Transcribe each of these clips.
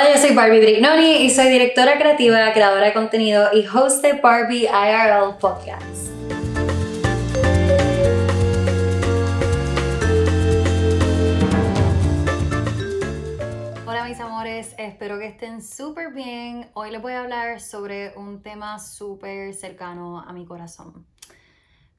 Hola, yo soy Barbie Brignoni y soy directora creativa, creadora de contenido y host de Barbie IRL Podcast. Hola mis amores, espero que estén súper bien. Hoy les voy a hablar sobre un tema súper cercano a mi corazón.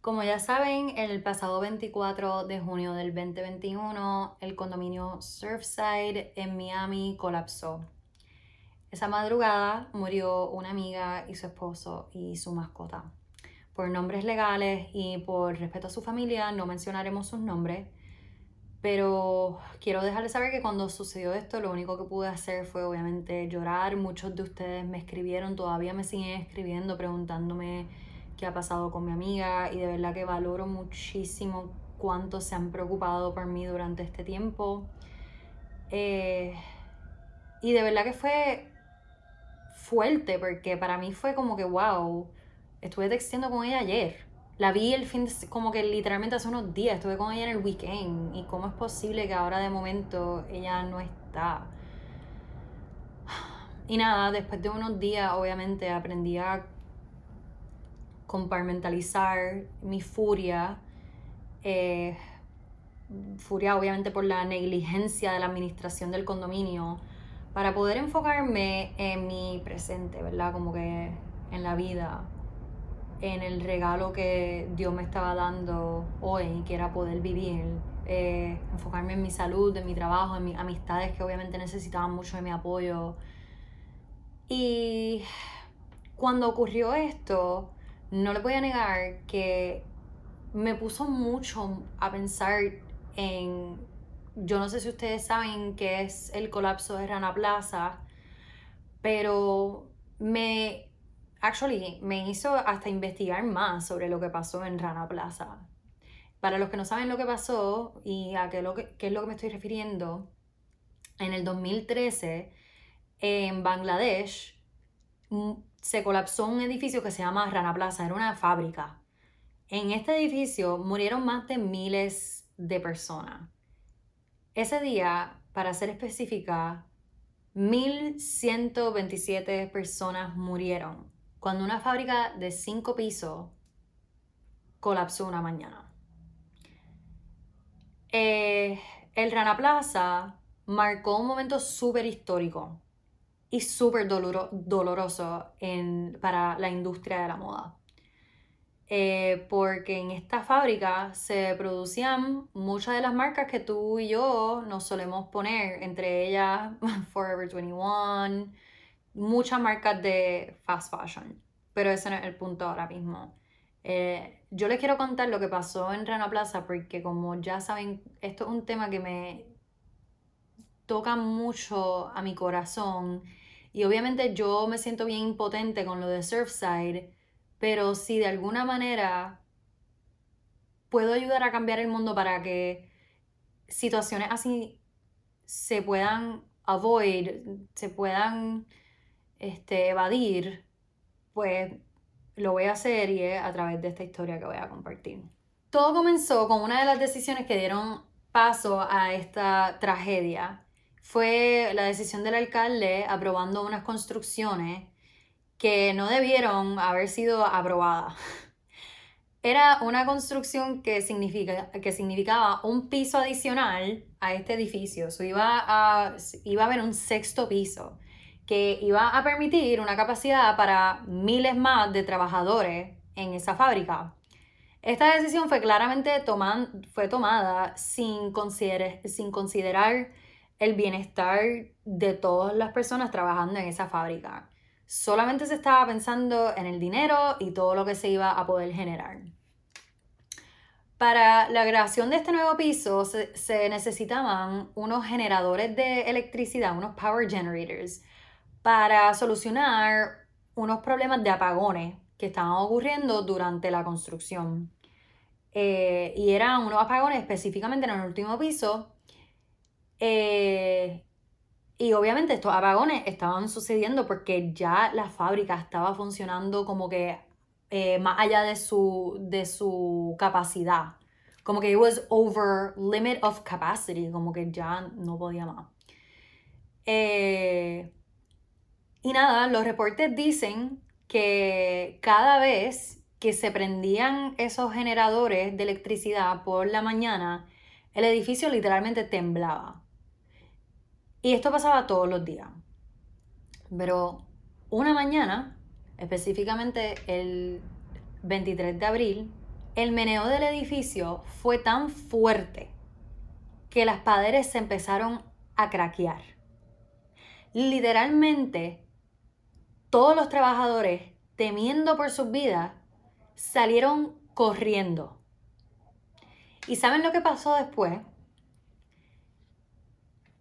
Como ya saben, el pasado 24 de junio del 2021, el condominio Surfside en Miami colapsó. Esa madrugada murió una amiga y su esposo y su mascota. Por nombres legales y por respeto a su familia, no mencionaremos sus nombres, pero quiero dejarles saber que cuando sucedió esto, lo único que pude hacer fue obviamente llorar. Muchos de ustedes me escribieron, todavía me siguen escribiendo preguntándome qué ha pasado con mi amiga y de verdad que valoro muchísimo cuánto se han preocupado por mí durante este tiempo. Eh, y de verdad que fue fuerte porque para mí fue como que, wow, estuve texteando con ella ayer. La vi el fin de, como que literalmente hace unos días, estuve con ella en el weekend. ¿Y cómo es posible que ahora de momento ella no está? Y nada, después de unos días obviamente aprendí a compartimentalizar mi furia, eh, furia obviamente por la negligencia de la administración del condominio, para poder enfocarme en mi presente, ¿verdad? Como que en la vida, en el regalo que Dios me estaba dando hoy, que era poder vivir, eh, enfocarme en mi salud, en mi trabajo, en mis amistades que obviamente necesitaban mucho de mi apoyo. Y cuando ocurrió esto, no le voy a negar que me puso mucho a pensar en, yo no sé si ustedes saben qué es el colapso de Rana Plaza, pero me, actually, me hizo hasta investigar más sobre lo que pasó en Rana Plaza. Para los que no saben lo que pasó y a qué, lo qué es lo que me estoy refiriendo, en el 2013 en Bangladesh se colapsó un edificio que se llama Rana Plaza, era una fábrica. En este edificio murieron más de miles de personas. Ese día, para ser específica, 1.127 personas murieron cuando una fábrica de cinco pisos colapsó una mañana. Eh, el Rana Plaza marcó un momento súper histórico y súper doloroso en, para la industria de la moda. Eh, porque en esta fábrica se producían muchas de las marcas que tú y yo nos solemos poner, entre ellas Forever 21, muchas marcas de fast fashion, pero ese no es el punto ahora mismo. Eh, yo les quiero contar lo que pasó en Rana Plaza porque como ya saben, esto es un tema que me toca mucho a mi corazón y obviamente yo me siento bien impotente con lo de Surfside, pero si de alguna manera puedo ayudar a cambiar el mundo para que situaciones así se puedan avoid, se puedan este, evadir, pues lo voy a hacer y es a través de esta historia que voy a compartir. Todo comenzó con una de las decisiones que dieron paso a esta tragedia fue la decisión del alcalde aprobando unas construcciones que no debieron haber sido aprobadas. Era una construcción que, significa, que significaba un piso adicional a este edificio. iba, a, iba a haber un sexto piso que iba a permitir una capacidad para miles más de trabajadores en esa fábrica. Esta decisión fue claramente fue tomada sin, sin considerar el bienestar de todas las personas trabajando en esa fábrica. Solamente se estaba pensando en el dinero y todo lo que se iba a poder generar. Para la creación de este nuevo piso se, necesitaban unos generadores de electricidad, unos power generators, para solucionar unos problemas de apagones que estaban ocurriendo durante la construcción. Eh, y eran unos apagones específicamente en el último piso eh, y obviamente estos apagones estaban sucediendo porque ya la fábrica estaba funcionando como que eh, más allá de su, de su capacidad. Como que it was over limit of capacity, como que ya no podía más. Eh, Y nada, los reportes dicen que cada vez que se prendían esos generadores de electricidad por la mañana, el edificio literalmente temblaba. Y esto pasaba todos los días. Pero una mañana, específicamente el 23 de abril, el meneo del edificio fue tan fuerte que las paredes se empezaron a craquear. Literalmente, todos los trabajadores, temiendo por sus vidas, salieron corriendo. ¿Y saben lo que pasó después?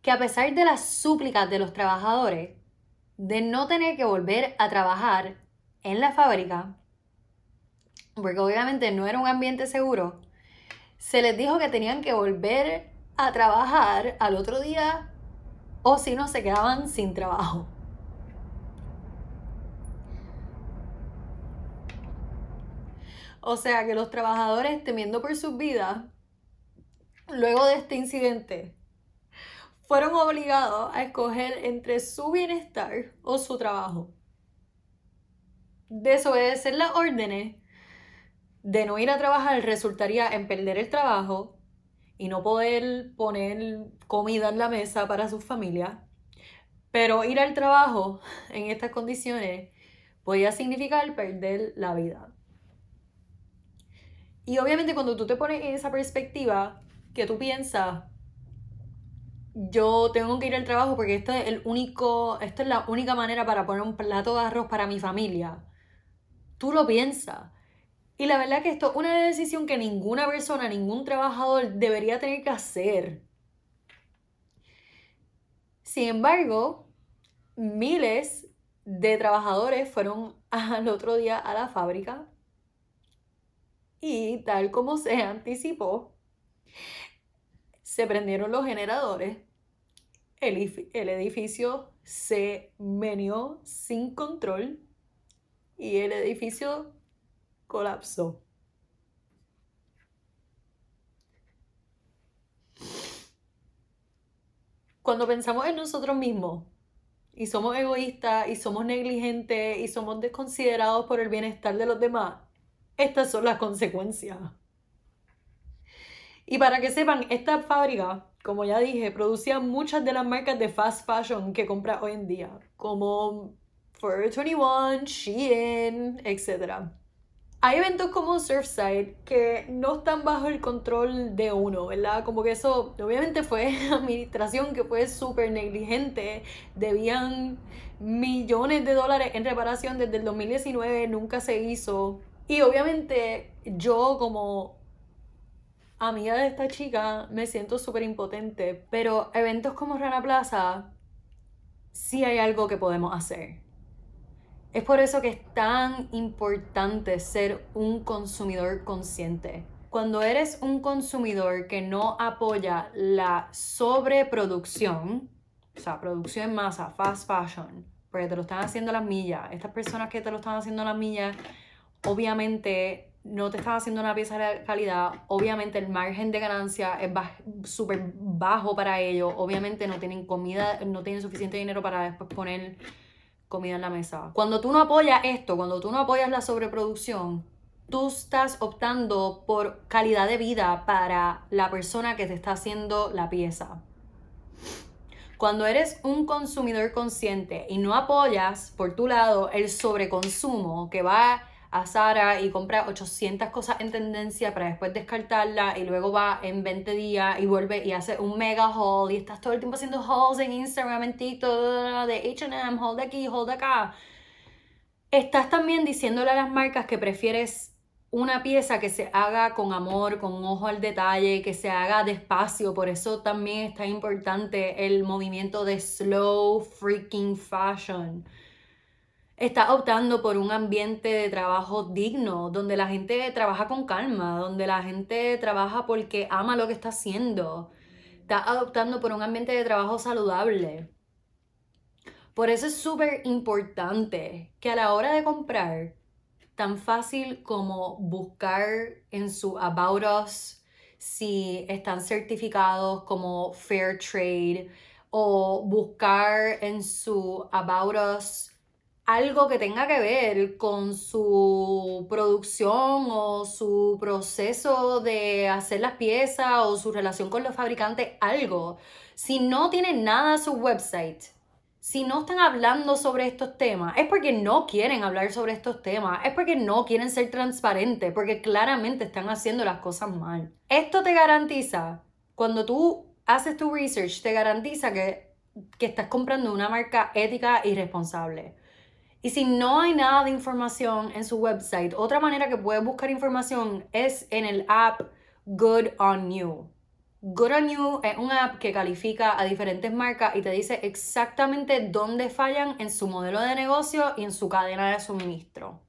Que a pesar de las súplicas de los trabajadores de no tener que volver a trabajar en la fábrica, porque obviamente no era un ambiente seguro, se les dijo que tenían que volver a trabajar al otro día o si no se quedaban sin trabajo. O sea que los trabajadores temiendo por sus vidas, luego de este incidente, fueron obligados a escoger entre su bienestar o su trabajo. Desobedecer las órdenes de no ir a trabajar resultaría en perder el trabajo y no poder poner comida en la mesa para su familia. Pero ir al trabajo en estas condiciones podía significar perder la vida. Y obviamente cuando tú te pones en esa perspectiva, que tú piensas, yo tengo que ir al trabajo porque esto es el único, esta es la única manera para poner un plato de arroz para mi familia. Tú lo piensas. Y la verdad que esto es una decisión que ninguna persona, ningún trabajador debería tener que hacer. Sin embargo, miles de trabajadores fueron al otro día a la fábrica y tal como se anticipó, se prendieron los generadores, el, edificio se meneó sin control y el edificio colapsó. Cuando pensamos en nosotros mismos y somos egoístas y somos negligentes y somos desconsiderados por el bienestar de los demás, estas son las consecuencias. Y para que sepan, esta fábrica, como ya dije, producía muchas de las marcas de fast fashion que compras hoy en día, como Forever 21, Shein, etc hay eventos como Surfside que no están bajo el control de uno, ¿verdad? Como que eso, obviamente fue administración que fue súper negligente, debían millones de dólares en reparación desde el 2019, nunca se hizo. Y obviamente yo como amiga de esta chica me siento súper impotente, pero eventos como Rana Plaza, sí hay algo que podemos hacer. Es por eso que es tan importante ser un consumidor consciente. Cuando eres un consumidor que no apoya la sobreproducción, o sea, producción en masa, fast fashion, porque te lo están haciendo las millas, estas personas que te lo están haciendo las millas, obviamente no te están haciendo una pieza de calidad, obviamente el margen de ganancia es súper bajo para ellos, obviamente no tienen comida, no tienen suficiente dinero para después poner comida en la mesa. Cuando tú no apoyas esto, cuando tú no apoyas la sobreproducción, tú estás optando por calidad de vida para la persona que te está haciendo la pieza. Cuando eres un consumidor consciente y no apoyas por tu lado el sobreconsumo que va a Sara y compra 800 cosas en tendencia para después descartarla y luego va en 20 días y vuelve y hace un mega haul y estás todo el tiempo haciendo hauls en Instagram, en TikTok, de H&M, haul de aquí, haul de acá. Estás también diciéndole a las marcas que prefieres una pieza que se haga con amor, con ojo al detalle, que se haga despacio. Por eso también está importante el movimiento de slow freaking fashion está optando por un ambiente de trabajo digno, donde la gente trabaja con calma, donde la gente trabaja porque ama lo que está haciendo. Está adoptando por un ambiente de trabajo saludable. Por eso es súper importante que a la hora de comprar, tan fácil como buscar en su About Us si están certificados como Fair Trade o buscar en su About Us algo que tenga que ver con su producción o su proceso de hacer las piezas o su relación con los fabricantes, algo. Si no tienen nada su website, si no están hablando sobre estos temas, es porque no quieren hablar sobre estos temas, es porque no quieren ser transparentes, porque claramente están haciendo las cosas mal. Esto te garantiza, cuando tú haces tu research, te garantiza que, que estás comprando una marca ética y responsable. Y si no hay nada de información en su website, otra manera que puedes buscar información es en el app Good on You. Good on You es una app que califica a diferentes marcas y te dice exactamente dónde fallan en su modelo de negocio y en su cadena de suministro.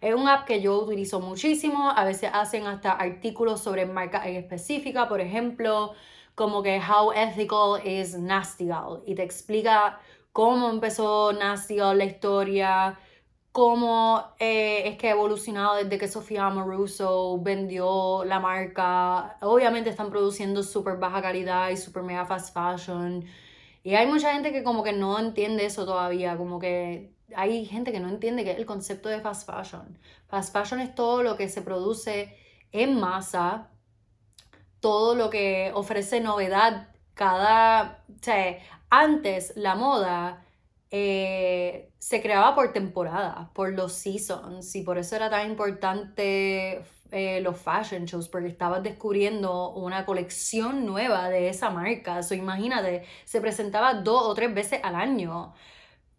Es una app que yo utilizo muchísimo. A veces hacen hasta artículos sobre marcas en específica, por ejemplo, como que How Ethical is Nastigal y te explica cómo empezó Nastigal la historia, cómo eh, es que ha evolucionado desde que Sofía Amoruso vendió la marca. Obviamente están produciendo súper baja calidad y súper mega fast fashion. Y hay mucha gente que como que no entiende eso todavía, como que hay gente que no entiende que el concepto de fast fashion. Fast fashion es todo lo que se produce en masa, todo lo que ofrece novedad cada... O sea, antes la moda eh, se creaba por temporada, por los seasons, y por eso era tan importante eh, los fashion shows, porque estabas descubriendo una colección nueva de esa marca. O imagínate, se presentaba dos o tres veces al año.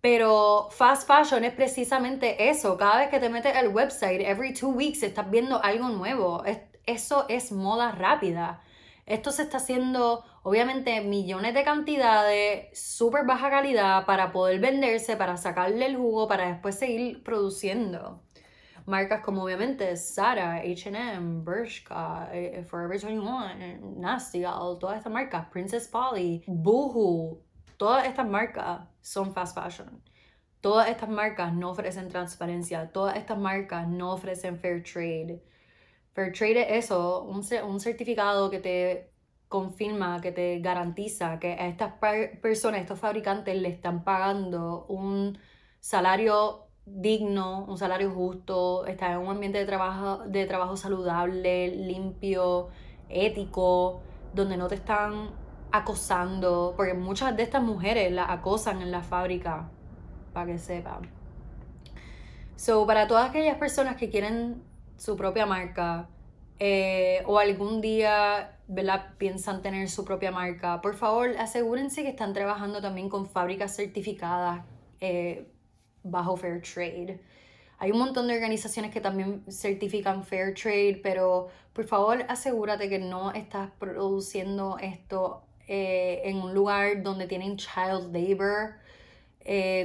Pero fast fashion es precisamente eso. Cada vez que te metes al website, every two weeks estás viendo algo nuevo. eso es moda rápida. Esto se está haciendo, obviamente, millones de cantidades, súper baja calidad, para poder venderse, para sacarle el jugo, para después seguir produciendo. Marcas como obviamente Zara, HM, Bershka, eh, Forever 21, Nasty todas estas marcas, Princess Polly, Boohoo, todas estas marcas son fast fashion. Todas estas marcas no ofrecen transparencia, todas estas marcas no ofrecen fair trade Fair trade es eso, un, un certificado que te confirma, que te garantiza que a estas personas, estos fabricantes, le están pagando un salario digno, un salario justo, está en un ambiente de trabajo, de trabajo saludable, limpio, ético, donde no te están acosando, porque muchas de estas mujeres las acosan en la fábrica, para que sepan. So, para todas aquellas personas que quieren su propia marca eh, o algún día ¿verdad? piensan tener su propia marca, por favor asegúrense que están trabajando también con fábricas certificadas eh, bajo Fair Trade. Hay un montón de organizaciones que también certifican Fair Trade, pero por favor asegúrate que no estás produciendo esto eh, en un lugar donde tienen child labor,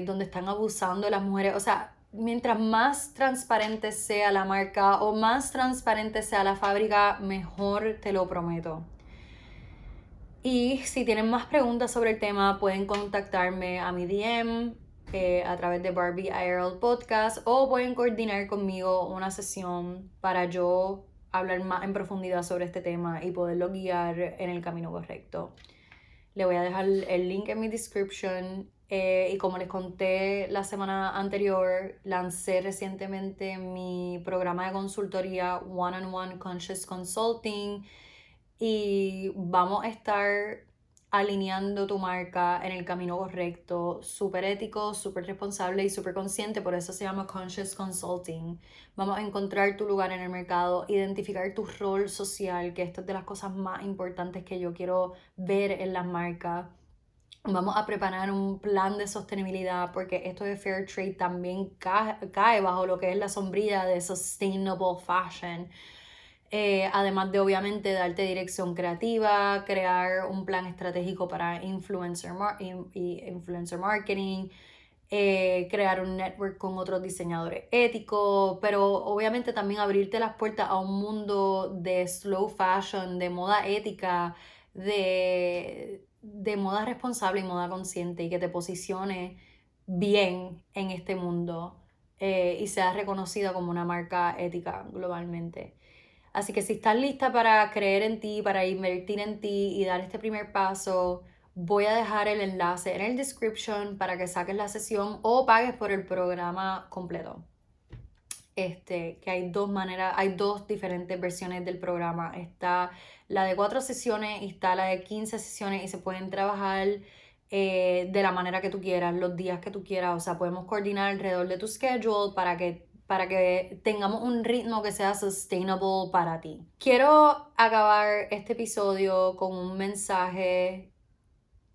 donde están abusando de las mujeres. O sea, mientras más transparente sea la marca o más transparente sea la fábrica, mejor te lo prometo. Y si tienen más preguntas sobre el tema, pueden contactarme a mi DM eh, a través de Barbie IRL Podcast o pueden coordinar conmigo una sesión para yo hablar más en profundidad sobre este tema y poderlo guiar en el camino correcto. Le voy a dejar el link en mi description eh, y como les conté la semana anterior, lancé recientemente mi programa de consultoría One on One Conscious Consulting y vamos a estar alineando tu marca en el camino correcto, súper ético, súper responsable y súper consciente, por eso se llama Conscious Consulting. Vamos a encontrar tu lugar en el mercado, identificar tu rol social, que esto es de las cosas más importantes que yo quiero ver en las marcas Vamos a preparar un plan de sostenibilidad porque esto de Fair Trade también cae, bajo lo que es la sombrilla de Sustainable Fashion. Eh, además de obviamente darte dirección creativa, crear un plan estratégico para influencer, marketing, eh, crear un network con otros diseñadores éticos, pero obviamente también abrirte las puertas a un mundo de slow fashion, de moda ética, de de moda responsable y moda consciente y que te posicione bien en este mundo eh, y seas reconocida como una marca ética globalmente. Así que si estás lista para creer en ti, para invertir en ti y dar este primer paso, Voy a dejar el enlace en el description para que saques la sesión o pagues por el programa completo. Este, que hay dos maneras, hay dos diferentes versiones del programa. Está la de cuatro sesiones y está la de 15 sesiones y se pueden trabajar eh, de la manera que tú quieras, los días que tú quieras. O sea, podemos coordinar alrededor de tu schedule para que, para que tengamos un ritmo que sea sustainable para ti. Quiero acabar este episodio con un mensaje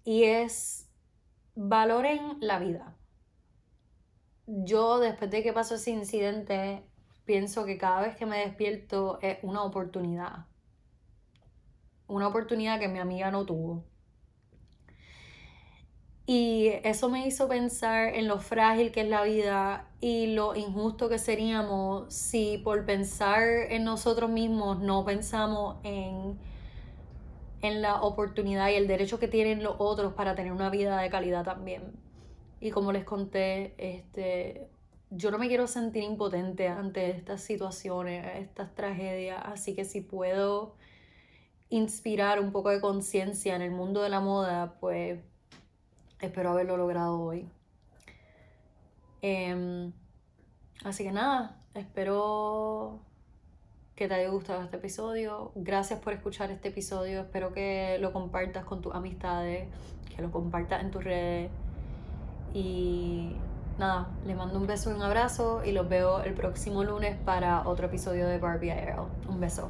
y es valoren la vida. Yo después de que pasó ese incidente pienso que cada vez que me despierto es una oportunidad. Una oportunidad que mi amiga no tuvo y eso me hizo pensar en lo frágil que es la vida y lo injusto que seríamos si por pensar en nosotros mismos no pensamos en, en la oportunidad y el derecho que tienen los otros para tener una vida de calidad también. Y como les conté, este, yo no me quiero sentir impotente ante estas situaciones, estas tragedias, así que si puedo inspirar un poco de conciencia en el mundo de la moda, pues Espero haberlo logrado hoy. Em, así que nada, espero que te haya gustado este episodio. Gracias por escuchar este episodio. Espero que lo compartas con tus amistades, que lo compartas en tus redes. Y nada, les mando un beso y un abrazo y los veo el próximo lunes para otro episodio de Barbie IRL. Un beso.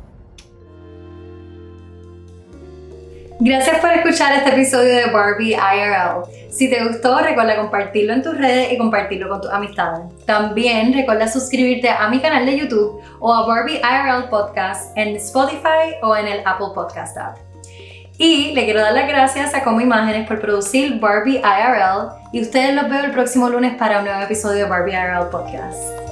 Gracias por escuchar este episodio de Barbie IRL. Si te gustó, recuerda compartirlo en tus redes y compartirlo con tus amistades. También recuerda suscribirte a mi canal de YouTube o a Barbie IRL Podcast en Spotify o en el Apple Podcast app. Y le quiero dar las gracias a Como Imágenes por producir Barbie IRL y ustedes los veo el próximo lunes para un nuevo episodio de Barbie IRL Podcast.